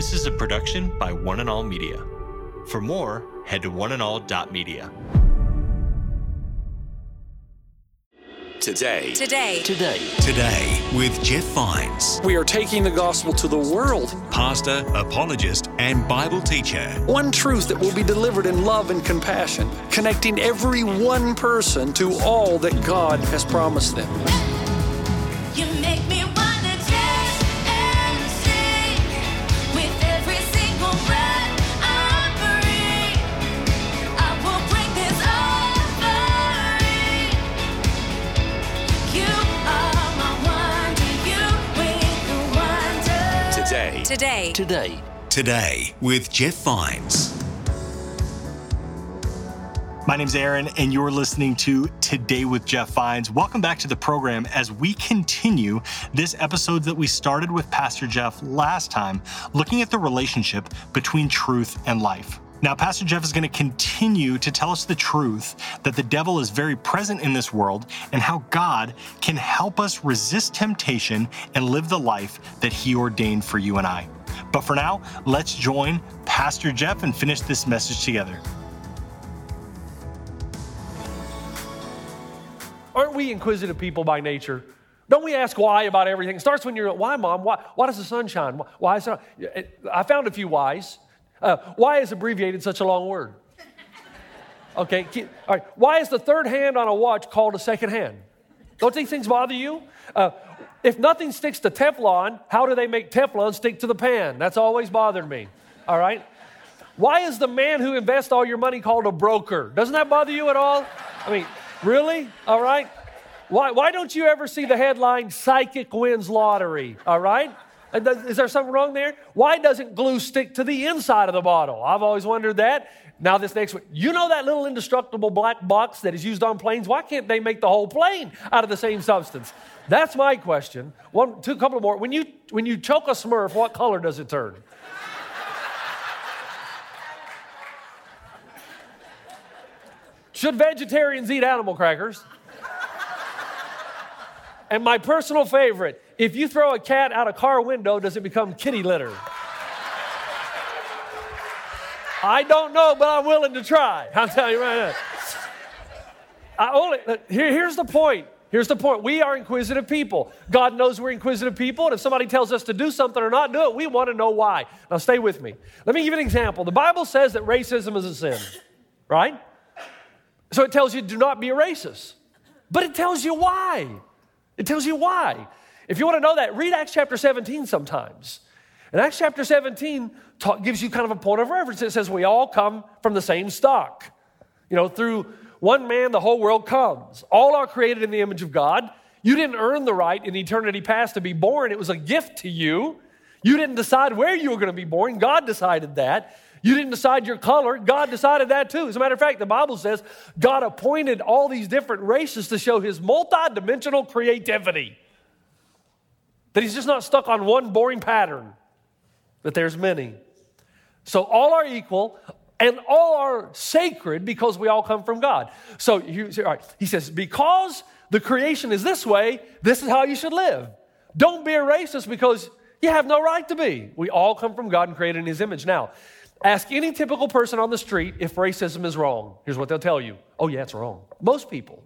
This is a production by One and All Media. For more, head to oneandall.media. Today. Today. Today. Today with Jeff Vines, We are taking the gospel to the world. pastor, apologist, and Bible teacher. One truth that will be delivered in love and compassion, connecting every one person to all that God has promised them. Today. Today. Today. Today with Jeff Vines. My name's Aaron, and you're listening to Today with Jeff Vines. Welcome back to the program as we continue this episode that we started with Pastor Jeff last time, looking at the relationship between truth and life. Now, Pastor Jeff is going to continue to tell us the truth that the devil is very present in this world and how God can help us resist temptation and live the life that he ordained for you and I. But for now, let's join Pastor Jeff and finish this message together. Aren't we inquisitive people by nature? Don't we ask why about everything? It starts when you're, why, mom? Why, why does the sun shine? Why- Why is it? I found a few whys. Uh, why is abbreviated such a long word? Okay, keep- all right. Why is the third hand on a watch called a second hand? Don't these things bother you? Uh, if nothing sticks to Teflon, how do they make Teflon stick to the pan? That's always bothered me. All right? Why is the man who invests all your money called a broker? Doesn't that bother you at all? I mean, really? All right? Why, why don't you ever see the headline, Psychic Wins Lottery? All right? Is there something wrong there? Why doesn't glue stick to the inside of the bottle? I've always wondered that. Now, this next one. You know that little indestructible black box that is used on planes? Why can't they make the whole plane out of the same substance? That's my question. One, two, couple more. When you, when you choke a smurf, what color does it turn? Should vegetarians eat animal crackers? And my personal favorite if you throw a cat out a car window, does it become kitty litter? I don't know, but I'm willing to try. I'll tell you right now. I only, here, here's the point. Here's the point. We are inquisitive people. God knows we're inquisitive people, and if somebody tells us to do something or not do it, we want to know why. Now, stay with me. Let me give you an example. The Bible says that racism is a sin, right? So it tells you do not be a racist. But it tells you why. It tells you why. If you want to know that, read Acts chapter 17 sometimes. And Acts chapter 17 ta- gives you kind of a point of reference. It says we all come from the same stock. You know, through one man, the whole world comes. All are created in the image of God. You didn't earn the right in eternity past to be born, it was a gift to you. You didn't decide where you were going to be born, God decided that. You didn't decide your color, God decided that too. As a matter of fact, the Bible says God appointed all these different races to show his multidimensional creativity. That he's just not stuck on one boring pattern, that there's many. So all are equal and all are sacred because we all come from God. So you, all right, he says, because the creation is this way, this is how you should live. Don't be a racist because you have no right to be. We all come from God and created in his image. Now, ask any typical person on the street if racism is wrong. Here's what they'll tell you. Oh, yeah, it's wrong. Most people.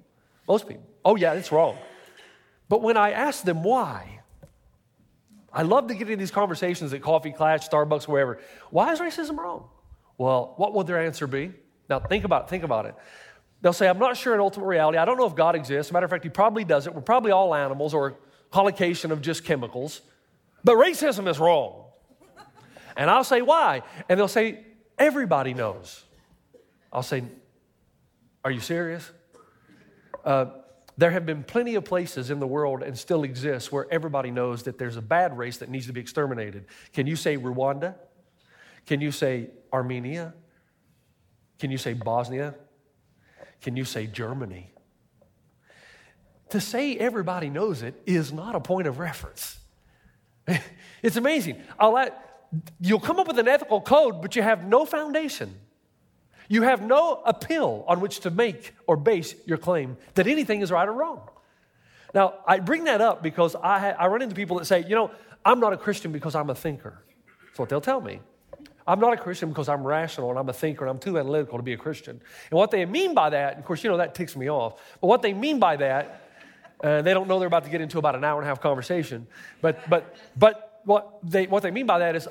Most people. Oh, yeah, it's wrong. But when I ask them why, I love to get into these conversations at Coffee Clash, Starbucks, wherever. Why is racism wrong? Well, what would their answer be? Now, think about it. Think about it. They'll say, I'm not sure in ultimate reality. I don't know if God exists. matter of fact, he probably doesn't. We're probably all animals or a collocation of just chemicals. But racism is wrong. And I'll say, why? And they'll say, everybody knows. I'll say, are you serious? Uh, there have been plenty of places in the world and still exists where everybody knows that there's a bad race that needs to be exterminated. Can you say Rwanda? Can you say Armenia? Can you say Bosnia? Can you say Germany? To say everybody knows it is not a point of reference. it's amazing. I'll let, you'll come up with an ethical code, but you have no foundation. You have no appeal on which to make or base your claim that anything is right or wrong. Now, I bring that up because I, I run into people that say, you know, I'm not a Christian because I'm a thinker. That's what they'll tell me. I'm not a Christian because I'm rational and I'm a thinker and I'm too analytical to be a Christian. And what they mean by that, of course, you know, that ticks me off. But what they mean by that, uh, they don't know they're about to get into about an hour and a half conversation. But, but, but what, they, what they mean by that is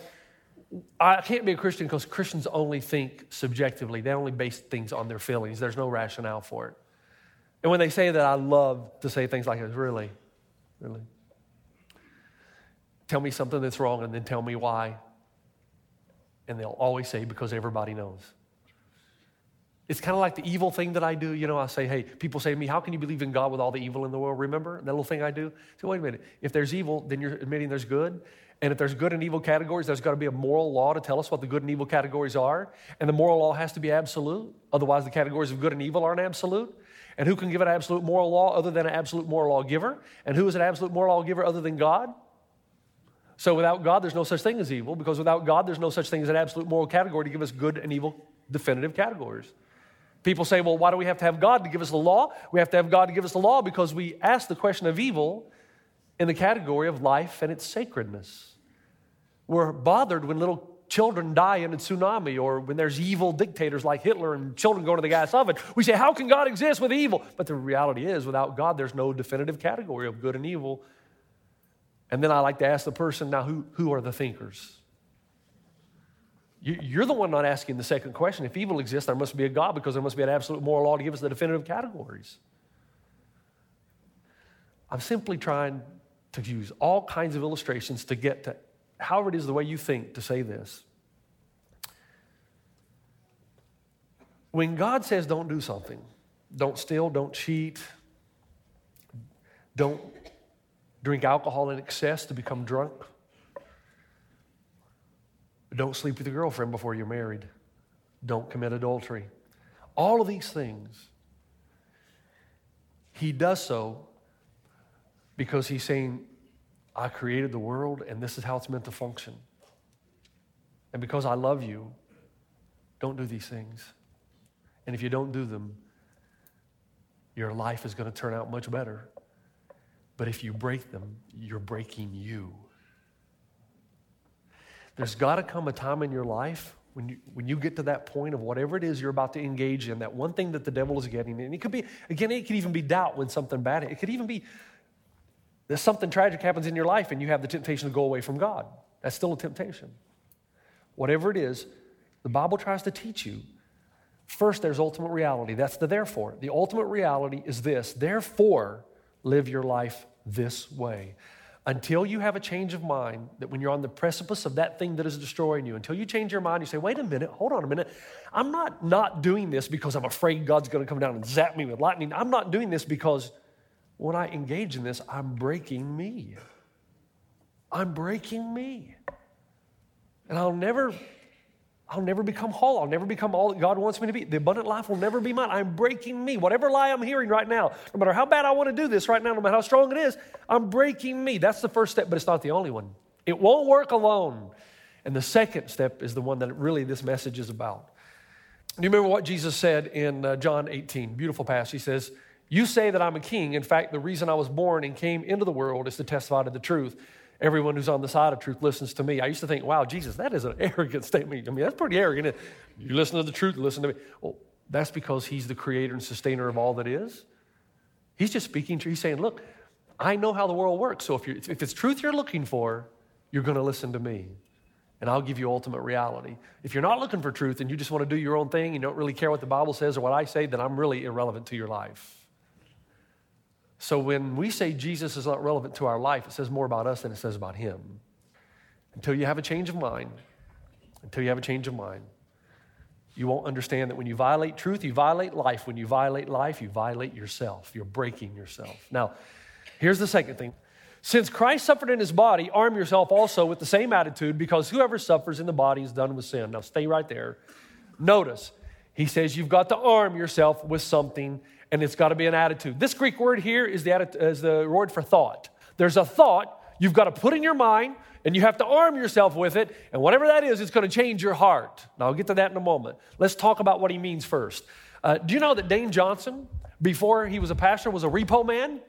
I can't be a Christian because Christians only think subjectively. They only base things on their feelings. There's no rationale for it. And when they say that, I love to say things like this really, really. Tell me something that's wrong and then tell me why. And they'll always say, because everybody knows. It's kind of like the evil thing that I do. You know, I say, hey, people say to me, how can you believe in God with all the evil in the world? Remember that little thing I do? So wait a minute. If there's evil, then you're admitting there's good. And if there's good and evil categories, there's got to be a moral law to tell us what the good and evil categories are. And the moral law has to be absolute. Otherwise, the categories of good and evil aren't absolute. And who can give an absolute moral law other than an absolute moral law giver? And who is an absolute moral law giver other than God? So without God, there's no such thing as evil, because without God, there's no such thing as an absolute moral category to give us good and evil definitive categories. People say, well, why do we have to have God to give us the law? We have to have God to give us the law because we ask the question of evil in the category of life and its sacredness. We're bothered when little children die in a tsunami or when there's evil dictators like Hitler and children go to the gas oven. We say, How can God exist with evil? But the reality is, without God, there's no definitive category of good and evil. And then I like to ask the person, Now, who, who are the thinkers? You- You're the one not asking the second question. If evil exists, there must be a God because there must be an absolute moral law to give us the definitive categories. I'm simply trying to use all kinds of illustrations to get to however it is the way you think to say this. When God says don't do something, don't steal, don't cheat, don't drink alcohol in excess to become drunk, don't sleep with your girlfriend before you're married, don't commit adultery. All of these things, he does so because he's saying, I created the world and this is how it's meant to function. And because I love you, don't do these things. And if you don't do them, your life is going to turn out much better. But if you break them, you're breaking you. There's got to come a time in your life when you, when you get to that point of whatever it is you're about to engage in, that one thing that the devil is getting, and it could be, again, it could even be doubt when something bad, it could even be that something tragic happens in your life and you have the temptation to go away from God. That's still a temptation. Whatever it is, the Bible tries to teach you. First, there's ultimate reality. That's the therefore. The ultimate reality is this therefore, live your life this way. Until you have a change of mind, that when you're on the precipice of that thing that is destroying you, until you change your mind, you say, wait a minute, hold on a minute. I'm not not doing this because I'm afraid God's going to come down and zap me with lightning. I'm not doing this because when I engage in this, I'm breaking me. I'm breaking me. And I'll never, I'll never become whole. I'll never become all that God wants me to be. The abundant life will never be mine. I'm breaking me. Whatever lie I'm hearing right now, no matter how bad I want to do this right now, no matter how strong it is, I'm breaking me. That's the first step, but it's not the only one. It won't work alone. And the second step is the one that really this message is about. Do you remember what Jesus said in uh, John 18? Beautiful passage. He says, You say that I'm a king. In fact, the reason I was born and came into the world is to testify to the truth. Everyone who's on the side of truth listens to me. I used to think, wow, Jesus, that is an arrogant statement. I mean, that's pretty arrogant. You listen to the truth, listen to me. Well, that's because he's the creator and sustainer of all that is. He's just speaking to He's saying, look, I know how the world works. So if, you're, if it's truth you're looking for, you're going to listen to me and I'll give you ultimate reality. If you're not looking for truth and you just want to do your own thing, you don't really care what the Bible says or what I say, then I'm really irrelevant to your life. So when we say Jesus is not relevant to our life, it says more about us than it says about him. Until you have a change of mind, until you have a change of mind, you won't understand that when you violate truth, you violate life. When you violate life, you violate yourself. You're breaking yourself. Now, here's the second thing. Since Christ suffered in his body, arm yourself also with the same attitude, because whoever suffers in the body is done with sin. Now, stay right there. Notice, he says you've got to arm yourself with something, and it's got to be an attitude. This Greek word here is the, is the word for thought. There's a thought you've got to put in your mind, and you have to arm yourself with it, and whatever that is, it's going to change your heart. Now, I'll get to that in a moment. Let's talk about what he means first. Uh, do you know that Dane Johnson, before he was a pastor, was a repo man?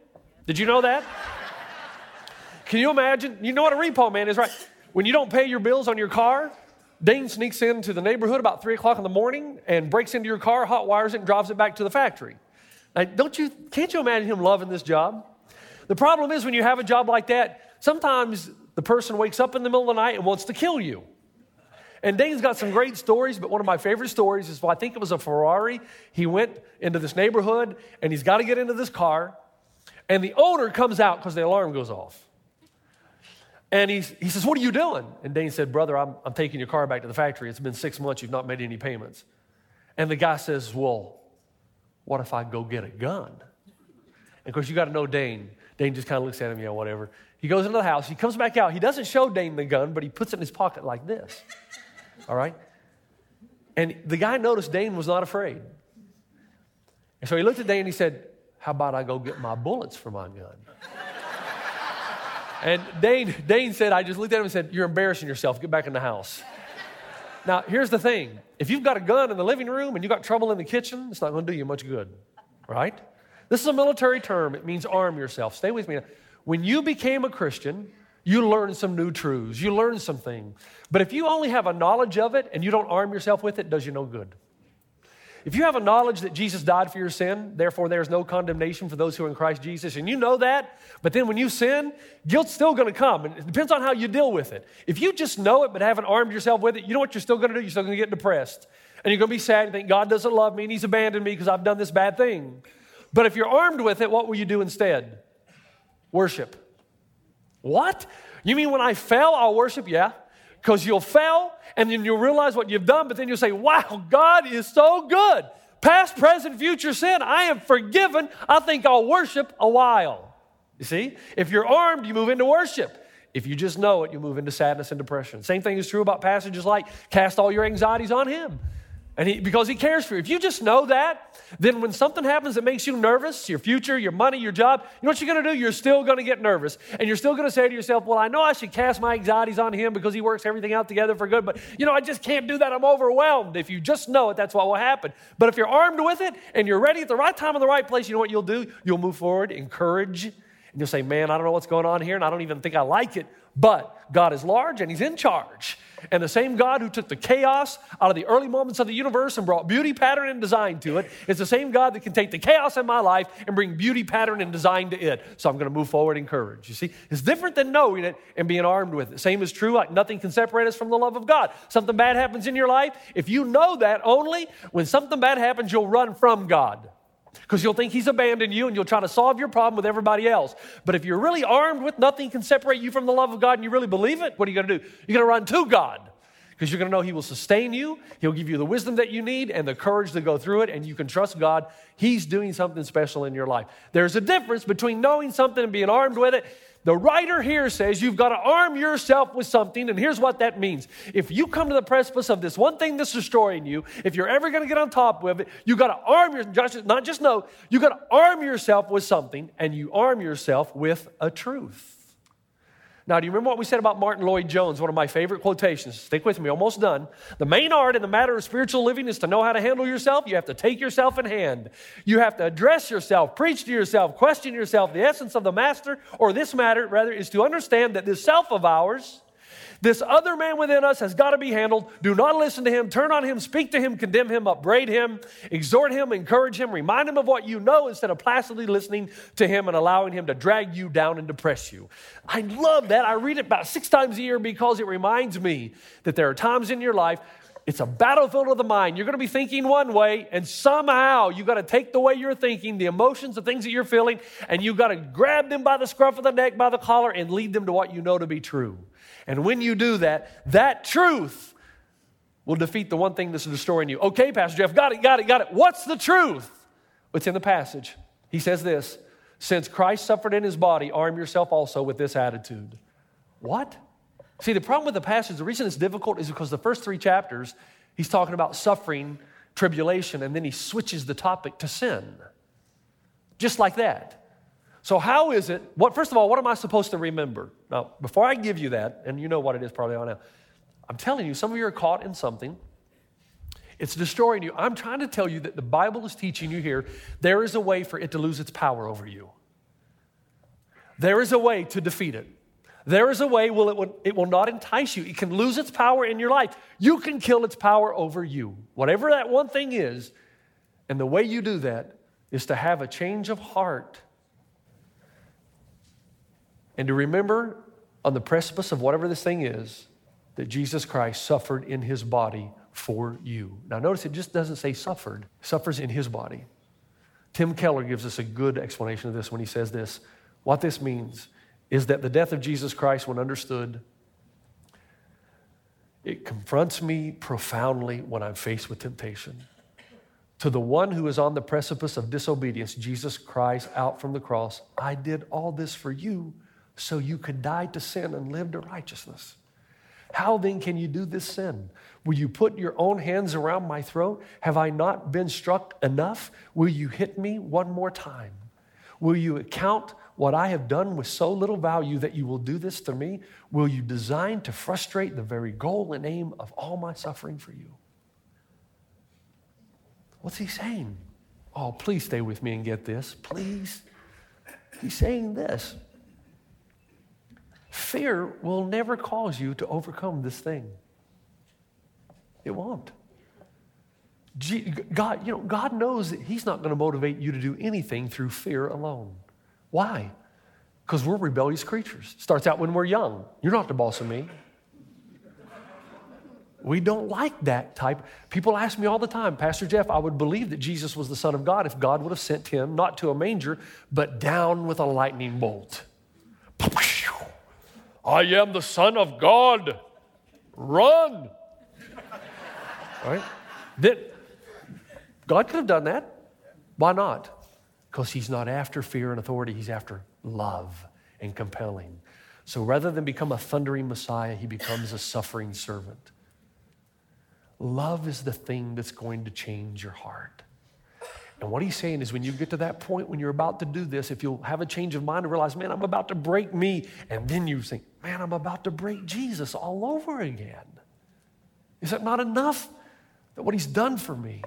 Did you know that? Can you imagine? You know what a repo man is, right? when you don't pay your bills on your car, Dane sneaks into the neighborhood about 3 o'clock in the morning and breaks into your car, hot wires it, and drives it back to the factory. Now, don't you, can't you imagine him loving this job? The problem is when you have a job like that, sometimes the person wakes up in the middle of the night and wants to kill you. And Dane's got some great stories, but one of my favorite stories is well, I think it was a Ferrari. He went into this neighborhood and he's got to get into this car. And the owner comes out because the alarm goes off. And he's, he says, What are you doing? And Dane said, Brother, I'm, I'm taking your car back to the factory. It's been six months. You've not made any payments. And the guy says, Well, what if I go get a gun? And of course, you got to know Dane. Dane just kind of looks at him, yeah, whatever. He goes into the house. He comes back out. He doesn't show Dane the gun, but he puts it in his pocket like this. All right? And the guy noticed Dane was not afraid. And so he looked at Dane and he said, How about I go get my bullets for my gun? and Dane, Dane said, I just looked at him and said, You're embarrassing yourself. Get back in the house. Now, here's the thing if you've got a gun in the living room and you've got trouble in the kitchen, it's not going to do you much good, right? This is a military term. It means arm yourself. Stay with me. When you became a Christian, you learned some new truths. You learned something. But if you only have a knowledge of it and you don't arm yourself with it, it does you no good. If you have a knowledge that Jesus died for your sin, therefore there's no condemnation for those who are in Christ Jesus, and you know that, but then when you sin, guilt's still to come, and it depends on how you deal with it. If you just know it but haven't armed yourself with it, you know what you're still to do? You're still to get depressed, and you're to be sad and think God doesn't love me and He's abandoned me because I've done this bad thing. But if you're armed with it, what will you do instead? Worship. What? You mean when I fail, I'll worship? Yeah. Because you'll fail and then you'll realize what you've done, but then you'll say, wow, God is so good. Past, present, future sin, I am forgiven. I think I'll worship a while. You see? If you're armed, you move into worship. If you just know it, you move into sadness and depression. Same thing is true about passages like cast all your anxieties on him. And he, because he cares for you. If you just know that, then when something happens that makes you nervous, your future, your money, your job, you know what you're going to do? You're still going to get nervous. And you're still going to say to yourself, well, I know I should cast my anxieties on him because he works everything out together for good, but you know, I just can't do that. I'm overwhelmed. If you just know it, that's what will happen. But if you're armed with it and you're ready at the right time in the right place, you know what you'll do? You'll move forward, encourage, and you'll say, man, I don't know what's going on here, and I don't even think I like it, but God is large and he's in charge. And the same God who took the chaos out of the early moments of the universe and brought beauty, pattern, and design to it is the same God that can take the chaos in my life and bring beauty, pattern, and design to it. So I'm going to move forward in courage. You see, it's different than knowing it and being armed with it. Same is true, like nothing can separate us from the love of God. Something bad happens in your life. If you know that only, when something bad happens, you'll run from God because you'll think he's abandoned you and you'll try to solve your problem with everybody else. But if you're really armed with nothing can separate you from the love of God and you really believe it, what are you going to do? You're going to run to God because you're going to know he will sustain you. He'll give you the wisdom that you need and the courage to go through it, and you can trust God. He's doing something special in your life. There's a difference between knowing something and being armed with it. The writer here says you've got to arm yourself with something, and here's what that means. If you come to the precipice of this one thing that's destroying you, if you're ever going to get on top of it, you've got to arm yourself, not just know, you've got to arm yourself with something, and you arm yourself with a truth. Now, do you remember what we said about Martyn Lloyd-Jones, one of my favorite quotations? Stick with me, almost done. The main art in the matter of spiritual living is to know how to handle yourself. You have to take yourself in hand. You have to address yourself, preach to yourself, question yourself. The essence of the master, or this matter, rather, is to understand that this self of ours, this other man within us has got to be handled. Do not listen to him, turn on him, speak to him, condemn him, upbraid him, exhort him, encourage him, remind him of what you know instead of placidly listening to him and allowing him to drag you down and depress you. I love that. I read it about six times a year because it reminds me that there are times in your life it's a battlefield of the mind. You're going to be thinking one way, and somehow you've got to take the way you're thinking, the emotions, the things that you're feeling, and you've got to grab them by the scruff of the neck, by the collar, and lead them to what you know to be true. And when you do that, that truth will defeat the one thing that's destroying you. Okay, Pastor Jeff, got it, got it, got it. What's the truth? It's in the passage. He says this Since Christ suffered in his body, arm yourself also with this attitude. What? See, the problem with the passage, the reason it's difficult is because the first three chapters, he's talking about suffering, tribulation, and then he switches the topic to sin. Just like that. So, how is it? What, first of all, what am I supposed to remember? Now, before I give you that, and you know what it is probably now, I'm telling you, some of you are caught in something. It's destroying you. I'm trying to tell you that the Bible is teaching you here there is a way for it to lose its power over you. There is a way to defeat it. There is a way will it, will, it will not entice you. It can lose its power in your life. You can kill its power over you. Whatever that one thing is, and the way you do that is to have a change of heart and to remember on the precipice of whatever this thing is that Jesus Christ suffered in his body for you. Now, notice it just doesn't say suffered, suffers in his body. Tim Keller gives us a good explanation of this when he says this. What this means is that the death of Jesus Christ, when understood, it confronts me profoundly when I'm faced with temptation. To the one who is on the precipice of disobedience, Jesus cries out from the cross, I did all this for you so you could die to sin and live to righteousness. How then can you do this sin? Will you put your own hands around my throat? Have I not been struck enough? Will you hit me one more time? Will you account what I have done with so little value that you will do this to me? Will you design to frustrate the very goal and aim of all my suffering for you? What's he saying? Oh, please stay with me and get this. Please. He's saying this Fear will never cause you to overcome this thing. It won't. God, you know, God knows that He's not going to motivate you to do anything through fear alone. Why? Because we're rebellious creatures. Starts out when we're young. You're not the boss of me. We don't like that type. People ask me all the time, Pastor Jeff, I would believe that Jesus was the Son of God if God would have sent him not to a manger, but down with a lightning bolt. I am the Son of God. Run. right? Then God could have done that. Why not? Because He's not after fear and authority, He's after love and compelling. So rather than become a thundering Messiah, He becomes a suffering servant. Love is the thing that's going to change your heart. And what he's saying is when you get to that point when you're about to do this, if you'll have a change of mind and realize, man, I'm about to break me, and then you think, man, I'm about to break Jesus all over again. Is that not enough? That what he's done for me.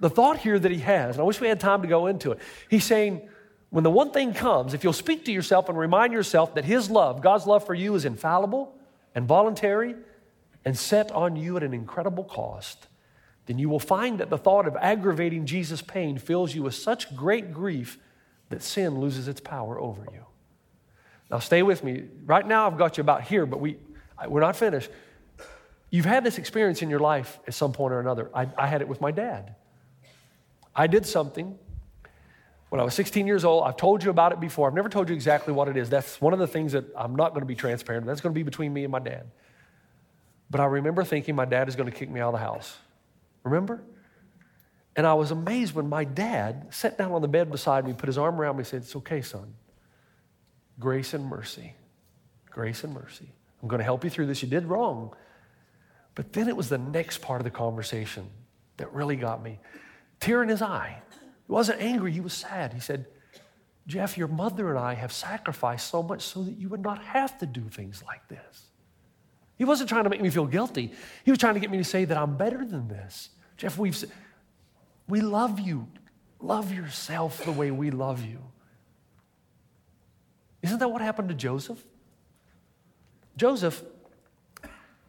The thought here that he has, and I wish we had time to go into it, he's saying, when the one thing comes, if you'll speak to yourself and remind yourself that his love, God's love for you, is infallible and voluntary and set on you at an incredible cost, then you will find that the thought of aggravating Jesus' pain fills you with such great grief that sin loses its power over you. Now, stay with me. Right now, I've got you about here, but we, we're not finished. You've had this experience in your life at some point or another. I, I had it with my dad. I did something when I was 16 years old. I've told you about it before. I've never told you exactly what it is. That's one of the things that I'm not going to be transparent. That's going to be between me and my dad. But I remember thinking my dad is going to kick me out of the house. Remember? And I was amazed when my dad sat down on the bed beside me, put his arm around me, and said, It's okay, son. Grace and mercy. Grace and mercy. I'm going to help you through this. You did wrong. But then it was the next part of the conversation that really got me. Tear in his eye. He wasn't angry, he was sad. He said, Jeff, your mother and I have sacrificed so much so that you would not have to do things like this. He wasn't trying to make me feel guilty. He was trying to get me to say that I'm better than this. Jeff, we've, we love you. Love yourself the way we love you. Isn't that what happened to Joseph? Joseph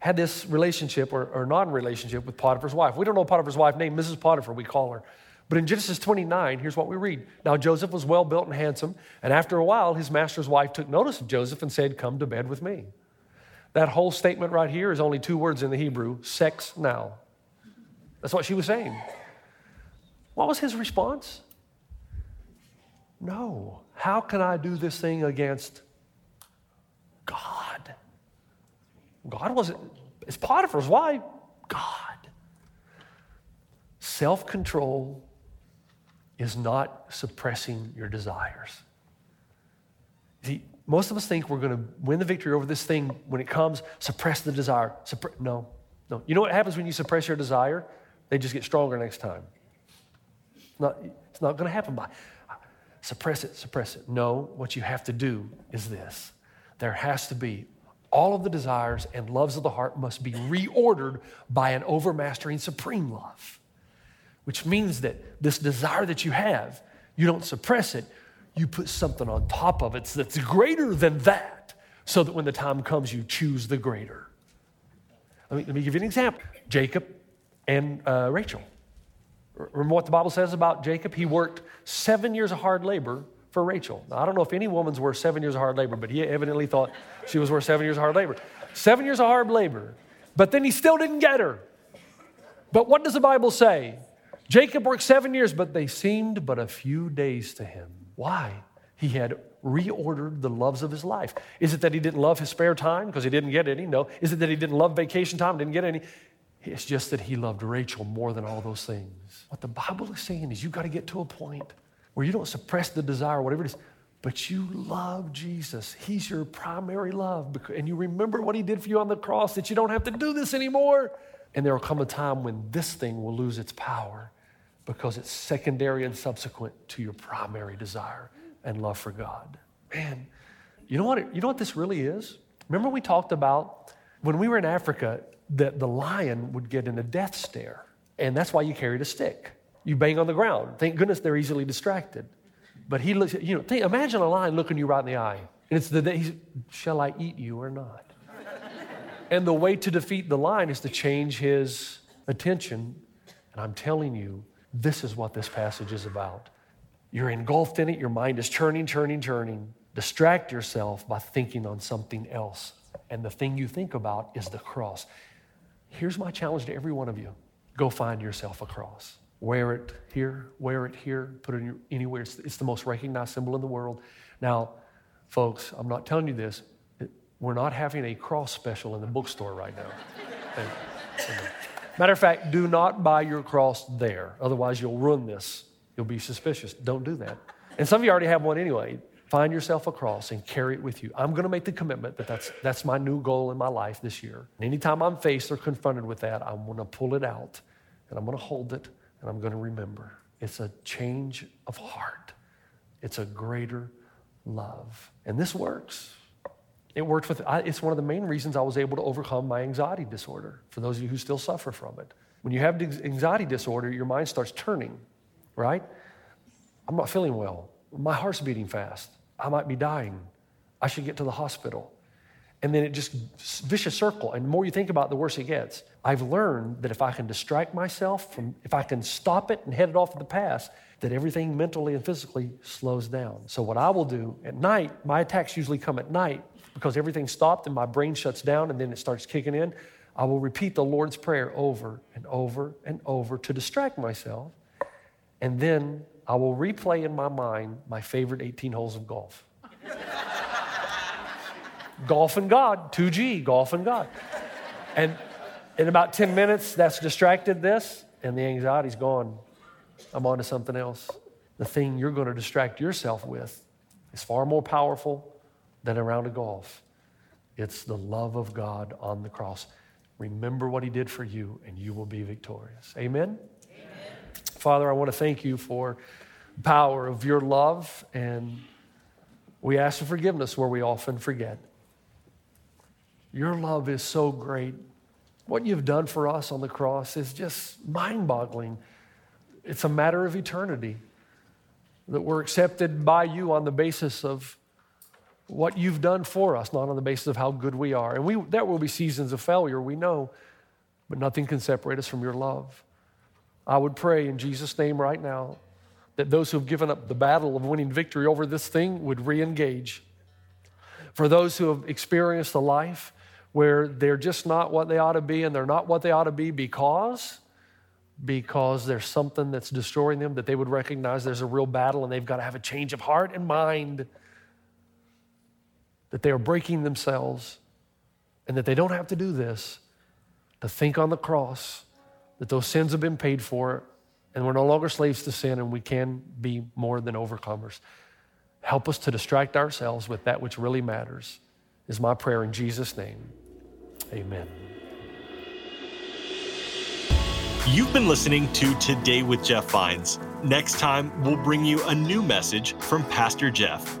had this relationship or, or non relationship with Potiphar's wife. We don't know Potiphar's wife name, Mrs. Potiphar, we call her. But in Genesis 29, here's what we read. Now, Joseph was well built and handsome, and after a while, his master's wife took notice of Joseph and said, Come to bed with me. That whole statement right here is only two words in the Hebrew sex now. That's what she was saying. What was his response? No. How can I do this thing against God? God wasn't, it's Potiphar's wife. God. Self control is not suppressing your desires. See, most of us think we're going to win the victory over this thing when it comes, suppress the desire. No, no. You know what happens when you suppress your desire? They just get stronger next time. It's not, it's not going to happen by suppress it, suppress it. No, what you have to do is this there has to be all of the desires and loves of the heart must be reordered by an overmastering supreme love, which means that this desire that you have, you don't suppress it, you put something on top of it that's greater than that, so that when the time comes, you choose the greater. Let me, let me give you an example Jacob and uh, Rachel. Remember what the Bible says about Jacob? He worked seven years of hard labor for Rachel. Now, I don't know if any woman's worth seven years of hard labor, but he evidently thought she was worth seven years of hard labor. Seven years of hard labor, but then he still didn't get her. But what does the Bible say? Jacob worked seven years, but they seemed but a few days to him. Why? He had reordered the loves of his life. Is it that he didn't love his spare time because he didn't get any? No. Is it that he didn't love vacation time, didn't get any? It's just that he loved Rachel more than all those things. What the Bible is saying is you've got to get to a point where you don't suppress the desire, whatever it is, but you love Jesus. He's your primary love. And you remember what he did for you on the cross, that you don't have to do this anymore. And there will come a time when this thing will lose its power because it's secondary and subsequent to your primary desire and love for God. Man, you know what, it, you know what this really is? Remember we talked about when we were in Africa that the lion would get in a death stare, and that's why you carried a stick. You bang on the ground. Thank goodness they're easily distracted. But he looks, you know, think, imagine a lion looking you right in the eye, and it's the day, shall I eat you or not? and the way to defeat the lion is to change his attention. And I'm telling you, this is what this passage is about. You're engulfed in it, your mind is churning, churning, churning. Distract yourself by thinking on something else. And the thing you think about is the cross. Here's my challenge to every one of you go find yourself a cross. Wear it here, wear it here, put it anywhere. It's, it's the most recognized symbol in the world. Now, folks, I'm not telling you this. We're not having a cross special in the bookstore right now. And, and, matter of fact, do not buy your cross there. Otherwise, you'll ruin this. You'll be suspicious. Don't do that. And some of you already have one anyway. Find yourself a cross and carry it with you. I'm going to make the commitment that that's, that's my new goal in my life this year. And anytime I'm faced or confronted with that, I'm going to pull it out and I'm going to hold it and I'm going to remember. It's a change of heart, it's a greater love. And this works. It worked with, I, it's one of the main reasons I was able to overcome my anxiety disorder, for those of you who still suffer from it. When you have anxiety disorder, your mind starts turning right? I'm not feeling well. My heart's beating fast. I might be dying. I should get to the hospital. And then it just vicious circle. And the more you think about it, the worse it gets. I've learned that if I can distract myself from, if I can stop it and head it off to the past, that everything mentally and physically slows down. So what I will do at night, my attacks usually come at night because everything stopped and my brain shuts down and then it starts kicking in. I will repeat the Lord's Prayer over and over and over to distract myself and then I will replay in my mind my favorite 18 holes of golf. golf and God, 2G, golf and God. And in about 10 minutes, that's distracted this, and the anxiety's gone. I'm on to something else. The thing you're going to distract yourself with is far more powerful than around a golf. It's the love of God on the cross. Remember what He did for you, and you will be victorious. Amen? Father, I want to thank you for the power of your love, and we ask for forgiveness where we often forget. Your love is so great. What you've done for us on the cross is just mind boggling. It's a matter of eternity that we're accepted by you on the basis of what you've done for us, not on the basis of how good we are. And we, there will be seasons of failure, we know, but nothing can separate us from your love. I would pray in Jesus' name right now that those who have given up the battle of winning victory over this thing would re engage. For those who have experienced a life where they're just not what they ought to be and they're not what they ought to be because because there's something that's destroying them that they would recognize there's a real battle and they've got to have a change of heart and mind that they are breaking themselves and that they don't have to do this to think on the cross that those sins have been paid for and we're no longer slaves to sin and we can be more than overcomers. Help us to distract ourselves with that which really matters, is my prayer in Jesus' name. Amen. You've been listening to Today with Jeff Vines. Next time, we'll bring you a new message from Pastor Jeff.